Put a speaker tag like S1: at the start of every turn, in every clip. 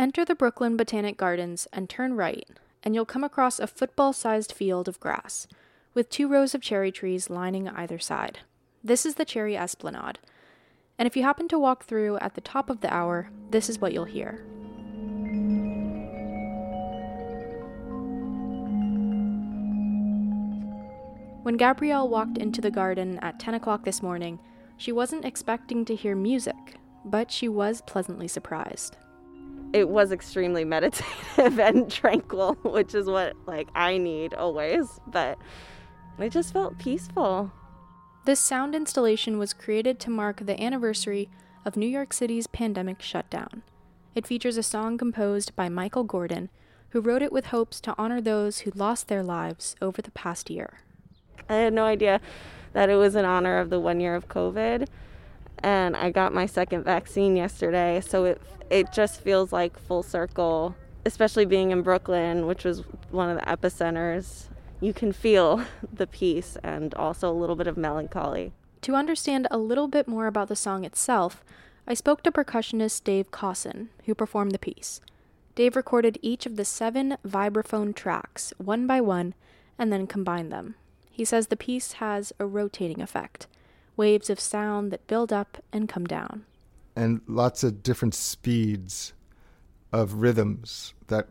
S1: Enter the Brooklyn Botanic Gardens and turn right, and you'll come across a football sized field of grass, with two rows of cherry trees lining either side. This is the Cherry Esplanade, and if you happen to walk through at the top of the hour, this is what you'll hear. When Gabrielle walked into the garden at 10 o'clock this morning, she wasn't expecting to hear music, but she was pleasantly surprised.
S2: It was extremely meditative and tranquil, which is what like I need always, but it just felt peaceful.
S1: This sound installation was created to mark the anniversary of New York City's pandemic shutdown. It features a song composed by Michael Gordon, who wrote it with hopes to honor those who lost their lives over the past year.
S2: I had no idea that it was in honor of the one year of COVID. And I got my second vaccine yesterday, so it it just feels like full circle, especially being in Brooklyn, which was one of the epicenters. You can feel the peace and also a little bit of melancholy.
S1: To understand a little bit more about the song itself, I spoke to percussionist Dave Cossin, who performed the piece. Dave recorded each of the seven vibraphone tracks, one by one, and then combined them. He says the piece has a rotating effect, waves of sound that build up and come down.
S3: And lots of different speeds of rhythms that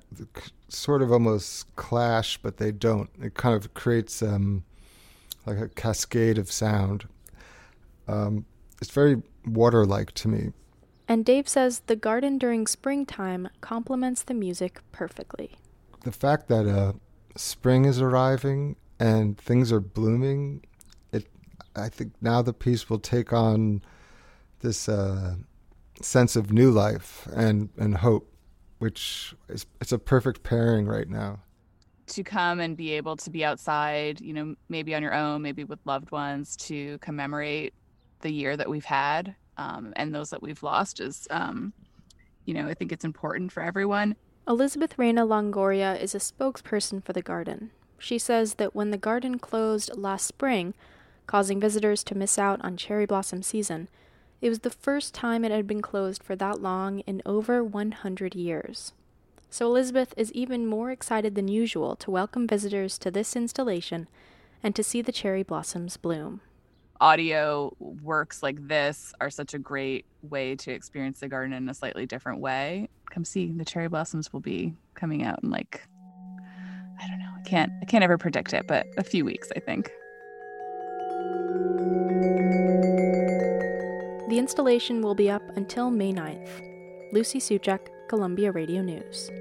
S3: sort of almost clash, but they don't. It kind of creates um, like a cascade of sound. Um, it's very water like to me.
S1: And Dave says the garden during springtime complements the music perfectly.
S3: The fact that uh, spring is arriving and things are blooming, I think now the piece will take on this uh, sense of new life and, and hope, which is it's a perfect pairing right now.
S4: To come and be able to be outside, you know, maybe on your own, maybe with loved ones, to commemorate the year that we've had um, and those that we've lost is, um, you know, I think it's important for everyone.
S1: Elizabeth Reina Longoria is a spokesperson for the garden. She says that when the garden closed last spring, causing visitors to miss out on cherry blossom season, it was the first time it had been closed for that long in over 100 years. So Elizabeth is even more excited than usual to welcome visitors to this installation and to see the cherry blossoms bloom.
S4: Audio works like this are such a great way to experience the garden in a slightly different way. Come see, the cherry blossoms will be coming out in like I don't know. I can't I can't ever predict it, but a few weeks, I think.
S1: The installation will be up until May 9th. Lucy Suchak, Columbia Radio News.